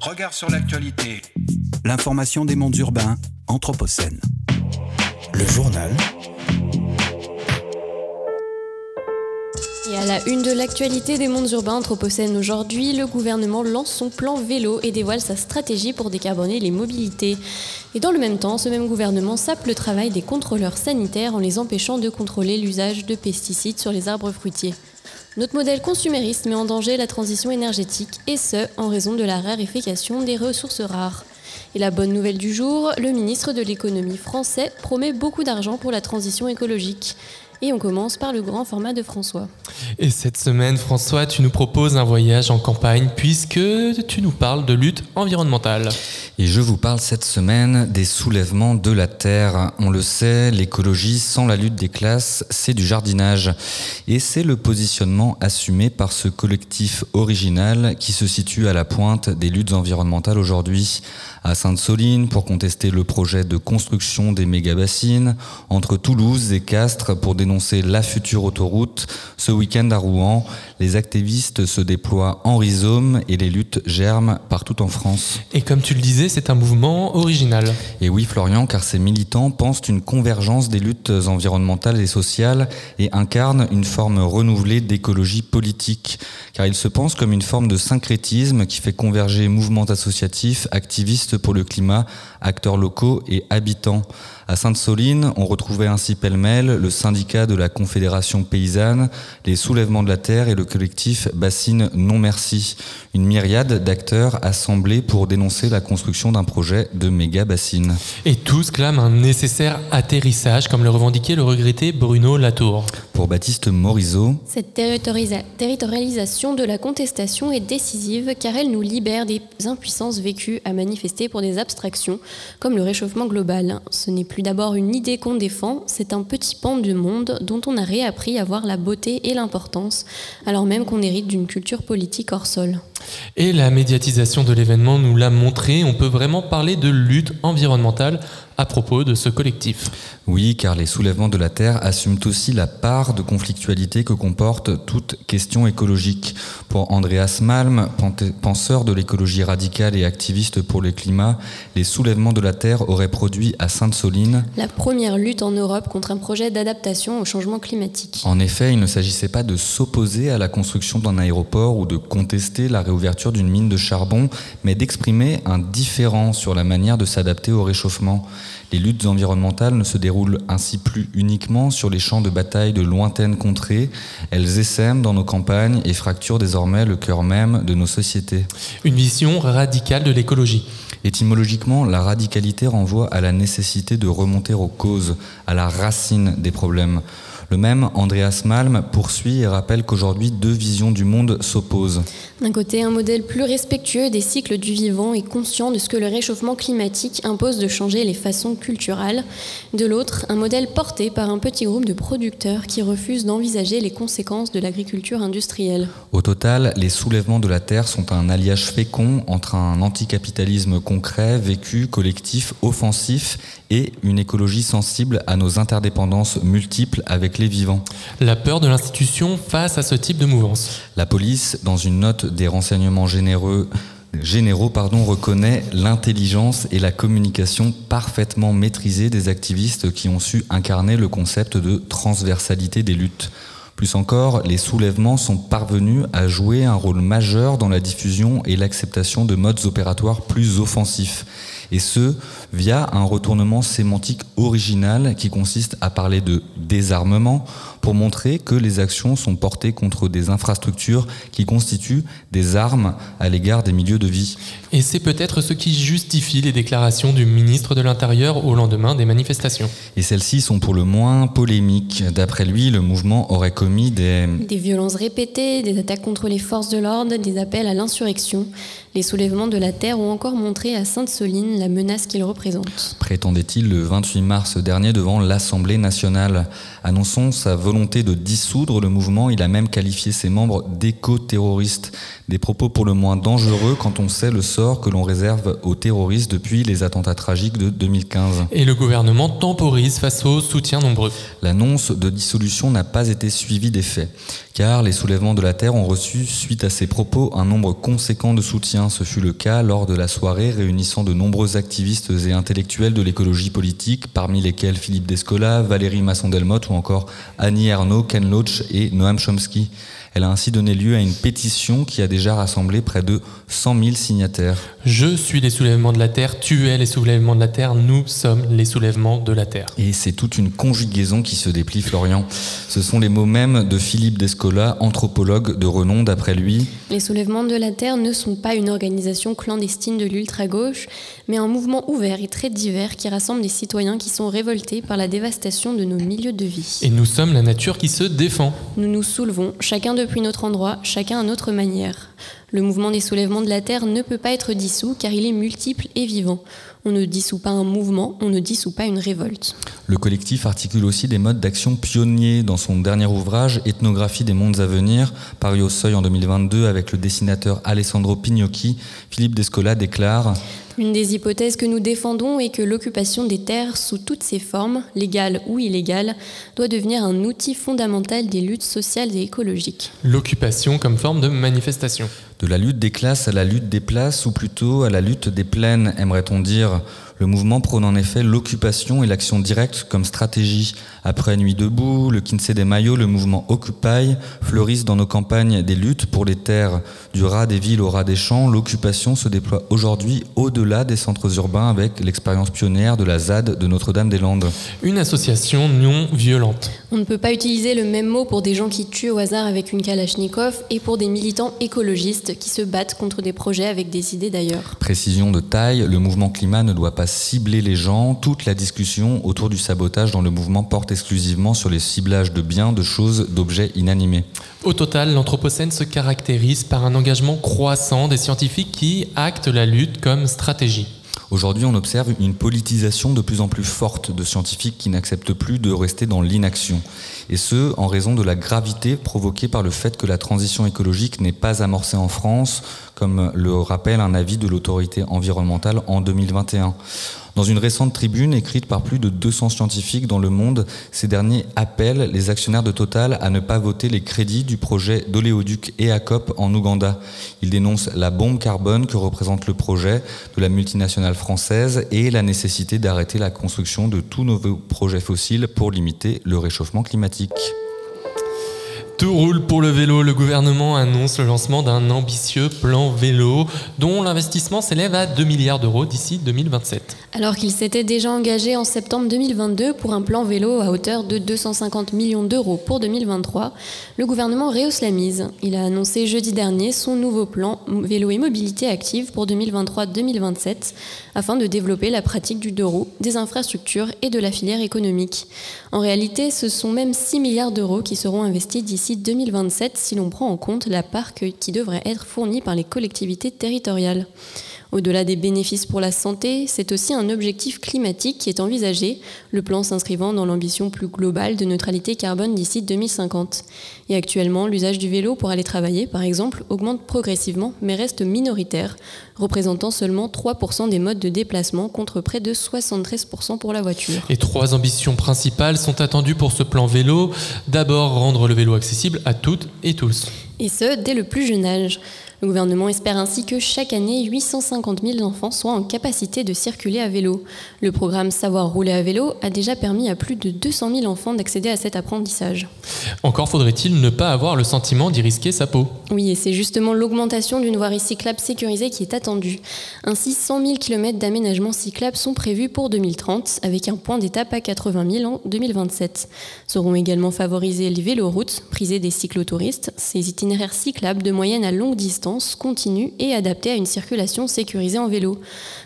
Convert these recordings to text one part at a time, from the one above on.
Regard sur l'actualité. L'information des mondes urbains, Anthropocène. Le journal. Et à la une de l'actualité des mondes urbains Anthropocène aujourd'hui, le gouvernement lance son plan vélo et dévoile sa stratégie pour décarboner les mobilités. Et dans le même temps, ce même gouvernement sape le travail des contrôleurs sanitaires en les empêchant de contrôler l'usage de pesticides sur les arbres fruitiers. Notre modèle consumériste met en danger la transition énergétique, et ce, en raison de la raréfaction des ressources rares. Et la bonne nouvelle du jour, le ministre de l'économie français promet beaucoup d'argent pour la transition écologique. Et on commence par le grand format de François. Et cette semaine, François, tu nous proposes un voyage en campagne puisque tu nous parles de lutte environnementale. Et je vous parle cette semaine des soulèvements de la terre. On le sait, l'écologie sans la lutte des classes, c'est du jardinage. Et c'est le positionnement assumé par ce collectif original qui se situe à la pointe des luttes environnementales aujourd'hui. À Sainte-Soline pour contester le projet de construction des méga-bassines, entre Toulouse et Castres pour dénoncer la future autoroute. Ce week-end à Rouen, les activistes se déploient en rhizome et les luttes germent partout en France. Et comme tu le disais, c'est un mouvement original. Et oui, Florian, car ces militants pensent une convergence des luttes environnementales et sociales et incarnent une forme renouvelée d'écologie politique, car ils se pensent comme une forme de syncrétisme qui fait converger mouvements associatifs, activistes pour le climat, acteurs locaux et habitants. À Sainte-Soline, on retrouvait ainsi pêle-mêle le syndicat de la Confédération paysanne, les soulèvements de la terre et le collectif Bassine Non Merci. Une myriade d'acteurs assemblés pour dénoncer la construction d'un projet de méga bassine. Et tous clament un nécessaire atterrissage, comme le revendiquait le regretté Bruno Latour. Pour Baptiste Morisot, Cette territorialisation de la contestation est décisive car elle nous libère des impuissances vécues à manifester pour des abstractions comme le réchauffement global. Ce n'est plus d'abord une idée qu'on défend, c'est un petit pan du monde dont on a réappris à voir la beauté et l'importance, alors même qu'on hérite d'une culture politique hors sol. Et la médiatisation de l'événement nous l'a montré, on peut vraiment parler de lutte environnementale à propos de ce collectif. Oui, car les soulèvements de la Terre assument aussi la part de conflictualité que comporte toute question écologique. Pour Andreas Malm, penseur de l'écologie radicale et activiste pour le climat, les soulèvements de la Terre auraient produit à Sainte-Soline. La première lutte en Europe contre un projet d'adaptation au changement climatique. En effet, il ne s'agissait pas de s'opposer à la construction d'un aéroport ou de contester la réouverture d'une mine de charbon, mais d'exprimer un différent sur la manière de s'adapter au réchauffement. Les luttes environnementales ne se déroulent ainsi plus uniquement sur les champs de bataille de lointaines contrées, elles essaiment dans nos campagnes et fracturent désormais le cœur même de nos sociétés. Une vision radicale de l'écologie. Étymologiquement, la radicalité renvoie à la nécessité de remonter aux causes, à la racine des problèmes. Le même Andreas Malm poursuit et rappelle qu'aujourd'hui deux visions du monde s'opposent. D'un côté, un modèle plus respectueux des cycles du vivant et conscient de ce que le réchauffement climatique impose de changer les façons culturelles. De l'autre, un modèle porté par un petit groupe de producteurs qui refusent d'envisager les conséquences de l'agriculture industrielle. Au total, les soulèvements de la Terre sont un alliage fécond entre un anticapitalisme concret, vécu, collectif, offensif et une écologie sensible à nos interdépendances multiples avec les vivants. La peur de l'institution face à ce type de mouvance. La police, dans une note des renseignements généreux, généraux, pardon, reconnaît l'intelligence et la communication parfaitement maîtrisée des activistes qui ont su incarner le concept de transversalité des luttes. Plus encore, les soulèvements sont parvenus à jouer un rôle majeur dans la diffusion et l'acceptation de modes opératoires plus offensifs. Et ce, via un retournement sémantique original qui consiste à parler de désarmement pour montrer que les actions sont portées contre des infrastructures qui constituent des armes à l'égard des milieux de vie. Et c'est peut-être ce qui justifie les déclarations du ministre de l'Intérieur au lendemain des manifestations. Et celles-ci sont pour le moins polémiques. D'après lui, le mouvement aurait commis des... Des violences répétées, des attaques contre les forces de l'ordre, des appels à l'insurrection. Les soulèvements de la Terre ont encore montré à Sainte-Soline la menace qu'ils représentent. Prétendait-il le 28 mars dernier devant l'Assemblée nationale. Annonçant sa volonté de dissoudre le mouvement, il a même qualifié ses membres d'éco-terroristes. Des propos pour le moins dangereux quand on sait le sort que l'on réserve aux terroristes depuis les attentats tragiques de 2015. Et le gouvernement temporise face aux soutiens nombreux. L'annonce de dissolution n'a pas été suivie des faits, car les soulèvements de la Terre ont reçu, suite à ces propos, un nombre conséquent de soutiens, ce fut le cas lors de la soirée réunissant de nombreux activistes et intellectuels de l'écologie politique, parmi lesquels Philippe Descola, Valérie Masson-Delmotte ou encore Annie Ernaux, Ken Loach et Noam Chomsky. Elle a ainsi donné lieu à une pétition qui a déjà rassemblé près de 100 000 signataires. Je suis les soulèvements de la Terre, tu es les soulèvements de la Terre, nous sommes les soulèvements de la Terre. Et c'est toute une conjugaison qui se déplie, Florian. Ce sont les mots mêmes de Philippe Descola, anthropologue de renom d'après lui. Les soulèvements de la Terre ne sont pas une organisation clandestine de l'ultra-gauche, mais un mouvement ouvert et très divers qui rassemble des citoyens qui sont révoltés par la dévastation de nos milieux de vie. Et nous sommes la nature qui se défend. Nous nous soulevons, chacun depuis notre endroit, chacun à notre manière. Le mouvement des soulèvements de la Terre ne peut pas être dissous car il est multiple et vivant. On ne dissout pas un mouvement, on ne dissout pas une révolte. Le collectif articule aussi des modes d'action pionniers dans son dernier ouvrage Ethnographie des mondes à venir, paru au Seuil en 2022 avec le dessinateur Alessandro Pignocchi. Philippe Descola déclare une des hypothèses que nous défendons est que l'occupation des terres sous toutes ses formes, légales ou illégales, doit devenir un outil fondamental des luttes sociales et écologiques. L'occupation comme forme de manifestation. De la lutte des classes à la lutte des places, ou plutôt à la lutte des plaines, aimerait-on dire. Le mouvement prône en effet l'occupation et l'action directe comme stratégie. Après Nuit debout, le Kinsey des Maillots, le mouvement Occupy fleurissent dans nos campagnes des luttes pour les terres. Du rat des villes au rat des champs, l'occupation se déploie aujourd'hui au-delà des centres urbains avec l'expérience pionnière de la ZAD de Notre-Dame-des-Landes. Une association non violente. On ne peut pas utiliser le même mot pour des gens qui tuent au hasard avec une Kalachnikov et pour des militants écologistes qui se battent contre des projets avec des idées d'ailleurs. Précision de taille, le mouvement climat ne doit pas cibler les gens. Toute la discussion autour du sabotage dans le mouvement porte exclusivement sur les ciblages de biens, de choses, d'objets inanimés. Au total, l'Anthropocène se caractérise par un engagement croissant des scientifiques qui actent la lutte comme stratégie. Aujourd'hui, on observe une politisation de plus en plus forte de scientifiques qui n'acceptent plus de rester dans l'inaction. Et ce, en raison de la gravité provoquée par le fait que la transition écologique n'est pas amorcée en France, comme le rappelle un avis de l'autorité environnementale en 2021. Dans une récente tribune écrite par plus de 200 scientifiques dans le monde, ces derniers appellent les actionnaires de Total à ne pas voter les crédits du projet d'oléoduc EACOP en Ouganda. Ils dénoncent la bombe carbone que représente le projet de la multinationale française et la nécessité d'arrêter la construction de tout nouveau projet fossile pour limiter le réchauffement climatique. Tout roule pour le vélo. Le gouvernement annonce le lancement d'un ambitieux plan vélo dont l'investissement s'élève à 2 milliards d'euros d'ici 2027. Alors qu'il s'était déjà engagé en septembre 2022 pour un plan vélo à hauteur de 250 millions d'euros pour 2023, le gouvernement rehausse la mise. Il a annoncé jeudi dernier son nouveau plan vélo et mobilité active pour 2023-2027 afin de développer la pratique du deux roues, des infrastructures et de la filière économique. En réalité, ce sont même 6 milliards d'euros qui seront investis d'ici 2027 si l'on prend en compte la part qui devrait être fournie par les collectivités territoriales. Au-delà des bénéfices pour la santé, c'est aussi un objectif climatique qui est envisagé, le plan s'inscrivant dans l'ambition plus globale de neutralité carbone d'ici 2050. Et actuellement, l'usage du vélo pour aller travailler, par exemple, augmente progressivement mais reste minoritaire, représentant seulement 3% des modes de déplacement contre près de 73% pour la voiture. Et trois ambitions principales sont attendues pour ce plan vélo. D'abord, rendre le vélo accessible à toutes et tous. Et ce, dès le plus jeune âge. Le gouvernement espère ainsi que chaque année, 850 000 enfants soient en capacité de circuler à vélo. Le programme Savoir rouler à vélo a déjà permis à plus de 200 000 enfants d'accéder à cet apprentissage. Encore faudrait-il ne pas avoir le sentiment d'y risquer sa peau. Oui, et c'est justement l'augmentation d'une voirie cyclable sécurisée qui est attendue. Ainsi, 100 000 km d'aménagement cyclable sont prévus pour 2030, avec un point d'étape à 80 000 en 2027. Seront également favorisés les véloroutes, prisées des cyclotouristes, ces itinéraires cyclables de moyenne à longue distance continue et adaptée à une circulation sécurisée en vélo.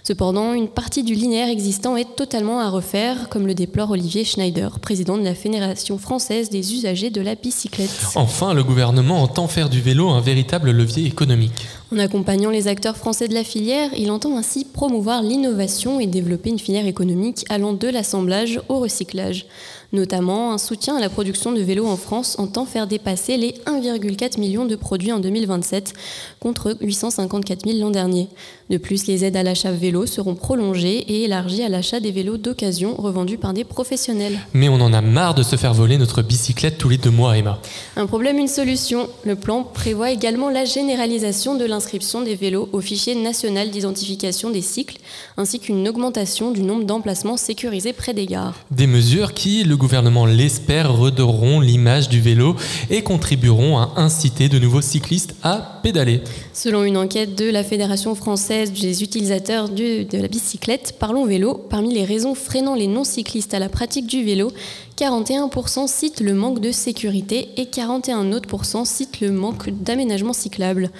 Cependant, une partie du linéaire existant est totalement à refaire, comme le déplore Olivier Schneider, président de la Fédération française des usagers de la bicyclette. Enfin, le gouvernement entend faire du vélo un véritable levier économique. En accompagnant les acteurs français de la filière, il entend ainsi promouvoir l'innovation et développer une filière économique allant de l'assemblage au recyclage. Notamment, un soutien à la production de vélos en France entend faire dépasser les 1,4 million de produits en 2027 contre 854 000 l'an dernier. De plus, les aides à l'achat vélo seront prolongées et élargies à l'achat des vélos d'occasion revendus par des professionnels. Mais on en a marre de se faire voler notre bicyclette tous les deux mois, Emma. Un problème, une solution. Le plan prévoit également la généralisation de l'inscription des vélos au fichier national d'identification des cycles, ainsi qu'une augmentation du nombre d'emplacements sécurisés près des gares. Des mesures qui, le gouvernement l'espère, redoreront l'image du vélo et contribueront à inciter de nouveaux cyclistes à pédaler. Selon une enquête de la Fédération française des utilisateurs de la bicyclette, Parlons Vélo, parmi les raisons freinant les non-cyclistes à la pratique du vélo, 41% citent le manque de sécurité et 41 autres citent le manque d'aménagement cyclable.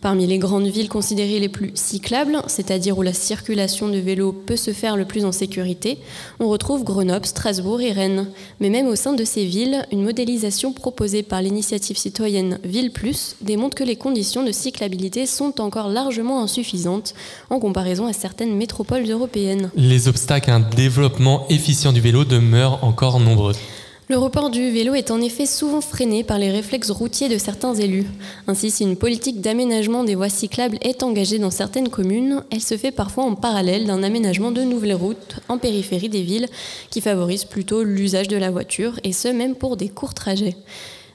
Parmi les grandes villes considérées les plus cyclables, c'est-à-dire où la circulation de vélos peut se faire le plus en sécurité, on retrouve Grenoble, Strasbourg et Rennes. Mais même au sein de ces villes, une modélisation proposée par l'initiative citoyenne Ville Plus démontre que les conditions de cyclabilité sont encore largement insuffisantes en comparaison à certaines métropoles européennes. Les obstacles à un développement efficient du vélo demeurent encore nombreux. Le report du vélo est en effet souvent freiné par les réflexes routiers de certains élus. Ainsi, si une politique d'aménagement des voies cyclables est engagée dans certaines communes, elle se fait parfois en parallèle d'un aménagement de nouvelles routes en périphérie des villes qui favorisent plutôt l'usage de la voiture, et ce même pour des courts trajets.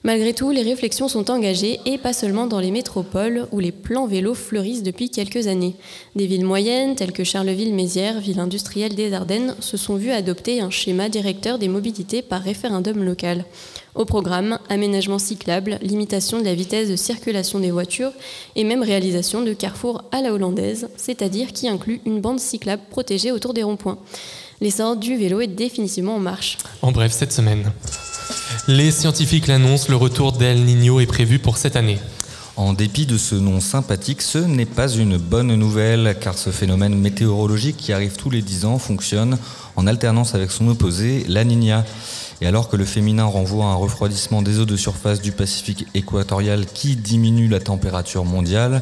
Malgré tout, les réflexions sont engagées et pas seulement dans les métropoles où les plans vélos fleurissent depuis quelques années. Des villes moyennes telles que Charleville-Mézières, ville industrielle des Ardennes, se sont vues adopter un schéma directeur des mobilités par référendum local. Au programme, aménagement cyclable, limitation de la vitesse de circulation des voitures et même réalisation de carrefours à la hollandaise, c'est-à-dire qui inclut une bande cyclable protégée autour des ronds-points. L'essor du vélo est définitivement en marche. En bref, cette semaine. Les scientifiques l'annoncent, le retour d'El Niño est prévu pour cette année. En dépit de ce nom sympathique, ce n'est pas une bonne nouvelle car ce phénomène météorologique qui arrive tous les 10 ans fonctionne en alternance avec son opposé, la Niña. Et alors que le féminin renvoie à un refroidissement des eaux de surface du Pacifique équatorial qui diminue la température mondiale,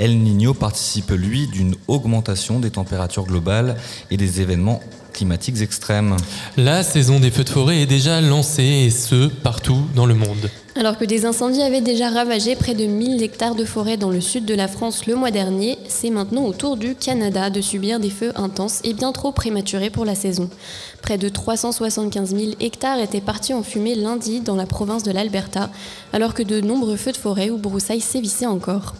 El Niño participe lui d'une augmentation des températures globales et des événements climatiques extrêmes. La saison des feux de forêt est déjà lancée et ce, partout dans le monde. Alors que des incendies avaient déjà ravagé près de 1000 hectares de forêt dans le sud de la France le mois dernier, c'est maintenant au tour du Canada de subir des feux intenses et bien trop prématurés pour la saison. Près de 375 000 hectares étaient partis en fumée lundi dans la province de l'Alberta, alors que de nombreux feux de forêt ou broussailles sévissaient encore.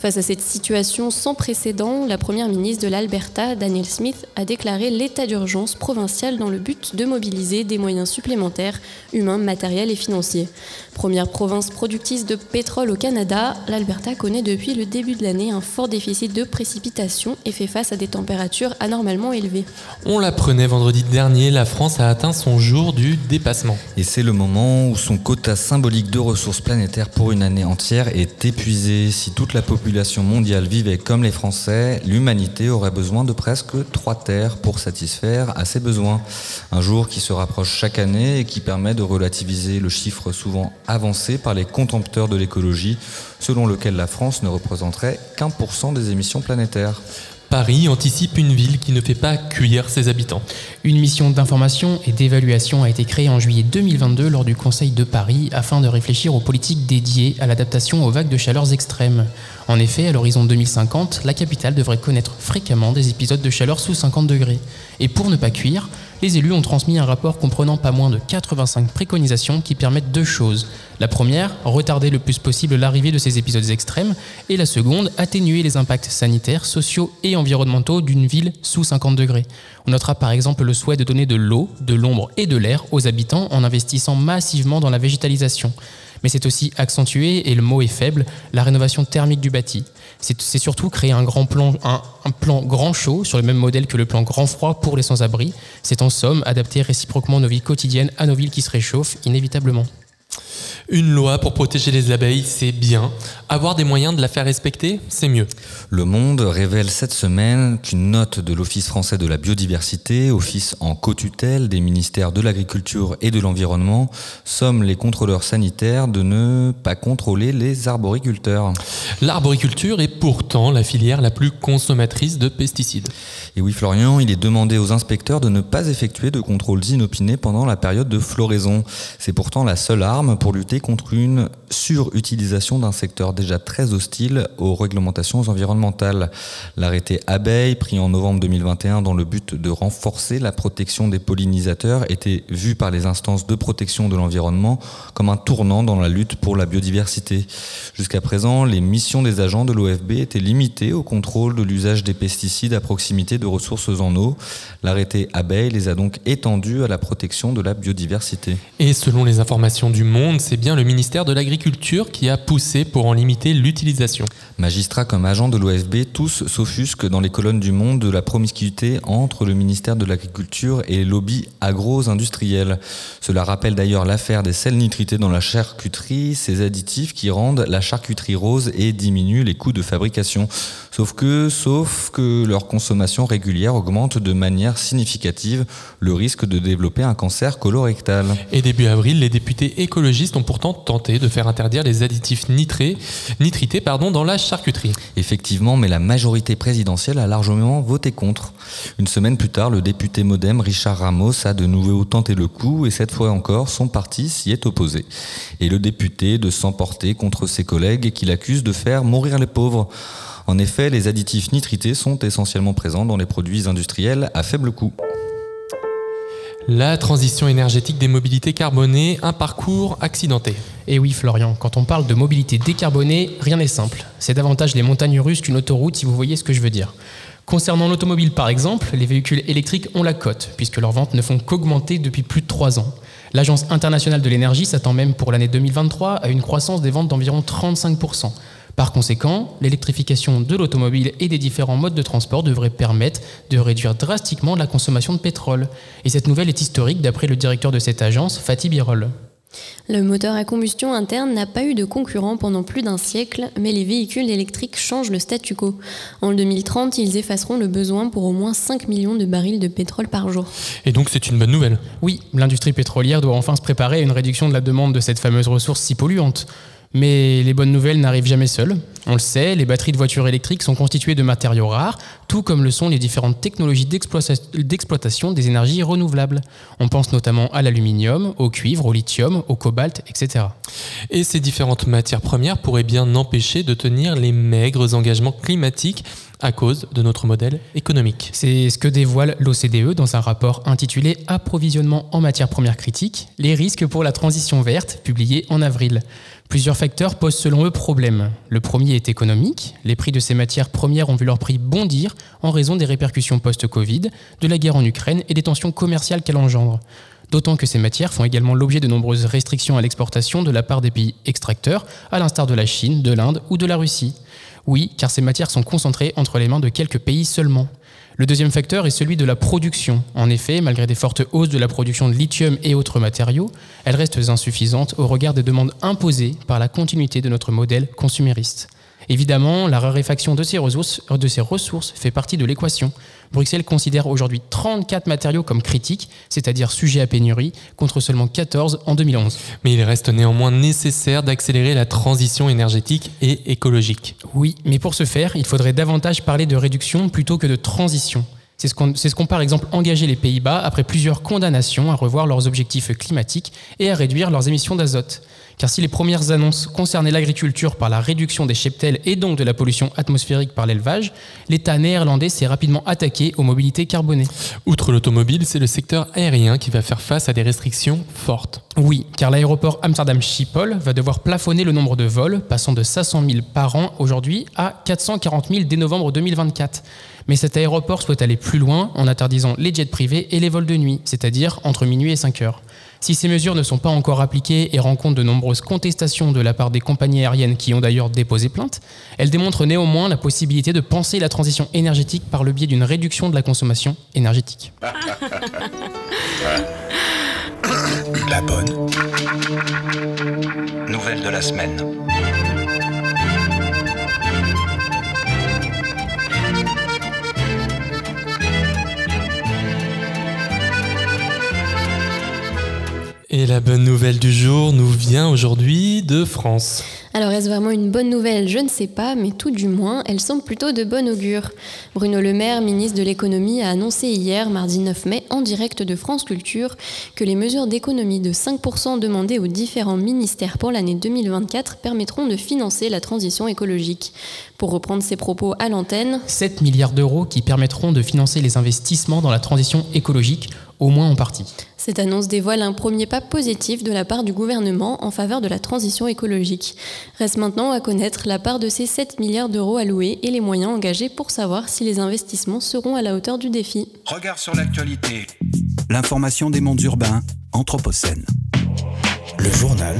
Face à cette situation sans précédent, la première ministre de l'Alberta, Daniel Smith, a déclaré l'état d'urgence provincial dans le but de mobiliser des moyens supplémentaires, humains, matériels et financiers. Première province productrice de pétrole au Canada, l'Alberta connaît depuis le début de l'année un fort déficit de précipitations et fait face à des températures anormalement élevées. On l'apprenait vendredi dernier, la France a atteint son jour du dépassement. Et c'est le moment où son quota symbolique de ressources planétaires pour une année entière est épuisé. Si toute la population mondiale vivait comme les Français, l'humanité aurait besoin de presque trois terres pour satisfaire à ses besoins. Un jour qui se rapproche chaque année et qui permet de relativiser le chiffre souvent avancé par les contempteurs de l'écologie, selon lequel la France ne représenterait qu'un pour cent des émissions planétaires. Paris anticipe une ville qui ne fait pas cuire ses habitants. Une mission d'information et d'évaluation a été créée en juillet 2022 lors du Conseil de Paris afin de réfléchir aux politiques dédiées à l'adaptation aux vagues de chaleur extrêmes. En effet, à l'horizon 2050, la capitale devrait connaître fréquemment des épisodes de chaleur sous 50 degrés. Et pour ne pas cuire, les élus ont transmis un rapport comprenant pas moins de 85 préconisations qui permettent deux choses. La première, retarder le plus possible l'arrivée de ces épisodes extrêmes, et la seconde, atténuer les impacts sanitaires, sociaux et environnementaux d'une ville sous 50 degrés. On notera par exemple le souhait de donner de l'eau, de l'ombre et de l'air aux habitants en investissant massivement dans la végétalisation mais c'est aussi accentuer, et le mot est faible, la rénovation thermique du bâti. C'est surtout créer un grand plan, un, plan grand chaud sur le même modèle que le plan grand froid pour les sans-abri. C'est en somme adapter réciproquement nos vies quotidiennes à nos villes qui se réchauffent inévitablement. Une loi pour protéger les abeilles, c'est bien. Avoir des moyens de la faire respecter, c'est mieux. Le Monde révèle cette semaine qu'une note de l'Office français de la biodiversité, office en co-tutelle des ministères de l'Agriculture et de l'Environnement, somme les contrôleurs sanitaires de ne pas contrôler les arboriculteurs. L'arboriculture est pourtant la filière la plus consommatrice de pesticides. Et oui, Florian, il est demandé aux inspecteurs de ne pas effectuer de contrôles inopinés pendant la période de floraison. C'est pourtant la seule arme pour lutter contre une surutilisation d'un secteur déjà très hostile aux réglementations environnementales. L'arrêté abeille, pris en novembre 2021 dans le but de renforcer la protection des pollinisateurs, était vu par les instances de protection de l'environnement comme un tournant dans la lutte pour la biodiversité. Jusqu'à présent, les missions des agents de l'OFB étaient limitées au contrôle de l'usage des pesticides à proximité de ressources en eau. L'arrêté abeille les a donc étendues à la protection de la biodiversité. Et selon les informations du Monde, c'est bien le ministère de l'Agriculture qui a poussé pour en limiter l'utilisation. Magistrats comme agents de l'OFB, tous s'offusquent dans les colonnes du Monde de la promiscuité entre le ministère de l'Agriculture et les lobbies agro-industriels. Cela rappelle d'ailleurs l'affaire des sels nitrités dans la charcuterie, ces additifs qui rendent la charcuterie rose et diminuent les coûts de fabrication. Sauf que, sauf que leur consommation régulière augmente de manière significative le risque de développer un cancer colorectal. Et début avril, les députés écologistes ont pourtant tenté de faire interdire les additifs nitrités dans la charcuterie. Effectivement, mais la majorité présidentielle a largement voté contre. Une semaine plus tard, le député modem Richard Ramos a de nouveau tenté le coup et cette fois encore, son parti s'y est opposé. Et le député de s'emporter contre ses collègues qui l'accusent de faire mourir les pauvres. En effet, les additifs nitrités sont essentiellement présents dans les produits industriels à faible coût. La transition énergétique des mobilités carbonées, un parcours accidenté. Et oui, Florian, quand on parle de mobilité décarbonée, rien n'est simple. C'est davantage les montagnes russes qu'une autoroute, si vous voyez ce que je veux dire. Concernant l'automobile, par exemple, les véhicules électriques ont la cote, puisque leurs ventes ne font qu'augmenter depuis plus de 3 ans. L'Agence internationale de l'énergie s'attend même pour l'année 2023 à une croissance des ventes d'environ 35%. Par conséquent, l'électrification de l'automobile et des différents modes de transport devrait permettre de réduire drastiquement la consommation de pétrole. Et cette nouvelle est historique d'après le directeur de cette agence, Fatih Birol. Le moteur à combustion interne n'a pas eu de concurrent pendant plus d'un siècle, mais les véhicules électriques changent le statu quo. En 2030, ils effaceront le besoin pour au moins 5 millions de barils de pétrole par jour. Et donc c'est une bonne nouvelle? Oui, l'industrie pétrolière doit enfin se préparer à une réduction de la demande de cette fameuse ressource si polluante. Mais les bonnes nouvelles n'arrivent jamais seules. On le sait, les batteries de voitures électriques sont constituées de matériaux rares, tout comme le sont les différentes technologies d'exploitation des énergies renouvelables. On pense notamment à l'aluminium, au cuivre, au lithium, au cobalt, etc. Et ces différentes matières premières pourraient bien empêcher de tenir les maigres engagements climatiques à cause de notre modèle économique. C'est ce que dévoile l'OCDE dans un rapport intitulé Approvisionnement en matières premières critiques, les risques pour la transition verte, publié en avril. Plusieurs facteurs posent selon eux problème. Le premier est économique. Les prix de ces matières premières ont vu leur prix bondir en raison des répercussions post-Covid, de la guerre en Ukraine et des tensions commerciales qu'elle engendre. D'autant que ces matières font également l'objet de nombreuses restrictions à l'exportation de la part des pays extracteurs, à l'instar de la Chine, de l'Inde ou de la Russie. Oui, car ces matières sont concentrées entre les mains de quelques pays seulement. Le deuxième facteur est celui de la production. En effet, malgré des fortes hausses de la production de lithium et autres matériaux, elles restent insuffisantes au regard des demandes imposées par la continuité de notre modèle consumériste. Évidemment, la raréfaction de ces ressources, de ces ressources fait partie de l'équation. Bruxelles considère aujourd'hui 34 matériaux comme critiques, c'est-à-dire sujets à pénurie, contre seulement 14 en 2011. Mais il reste néanmoins nécessaire d'accélérer la transition énergétique et écologique. Oui, mais pour ce faire, il faudrait davantage parler de réduction plutôt que de transition. C'est ce qu'ont ce par exemple engagé les Pays-Bas après plusieurs condamnations à revoir leurs objectifs climatiques et à réduire leurs émissions d'azote. Car si les premières annonces concernaient l'agriculture par la réduction des cheptels et donc de la pollution atmosphérique par l'élevage, l'État néerlandais s'est rapidement attaqué aux mobilités carbonées. Outre l'automobile, c'est le secteur aérien qui va faire face à des restrictions fortes. Oui, car l'aéroport Amsterdam Schiphol va devoir plafonner le nombre de vols, passant de 500 000 par an aujourd'hui à 440 000 dès novembre 2024. Mais cet aéroport souhaite aller plus loin en interdisant les jets privés et les vols de nuit, c'est-à-dire entre minuit et 5 heures. Si ces mesures ne sont pas encore appliquées et rencontrent de nombreuses contestations de la part des compagnies aériennes qui ont d'ailleurs déposé plainte, elles démontrent néanmoins la possibilité de penser la transition énergétique par le biais d'une réduction de la consommation énergétique. La bonne. Nouvelle de la semaine. Et la bonne nouvelle du jour nous vient aujourd'hui de France. Alors est-ce vraiment une bonne nouvelle? Je ne sais pas, mais tout du moins, elle semble plutôt de bon augure. Bruno Le Maire, ministre de l'économie, a annoncé hier, mardi 9 mai, en direct de France Culture, que les mesures d'économie de 5% demandées aux différents ministères pour l'année 2024 permettront de financer la transition écologique. Pour reprendre ses propos à l'antenne, 7 milliards d'euros qui permettront de financer les investissements dans la transition écologique, au moins en partie. Cette annonce dévoile un premier pas positif de la part du gouvernement en faveur de la transition écologique. Reste maintenant à connaître la part de ces 7 milliards d'euros alloués et les moyens engagés pour savoir si les investissements seront à la hauteur du défi. Regard sur l'actualité. L'information des mondes urbains, Anthropocène. Le journal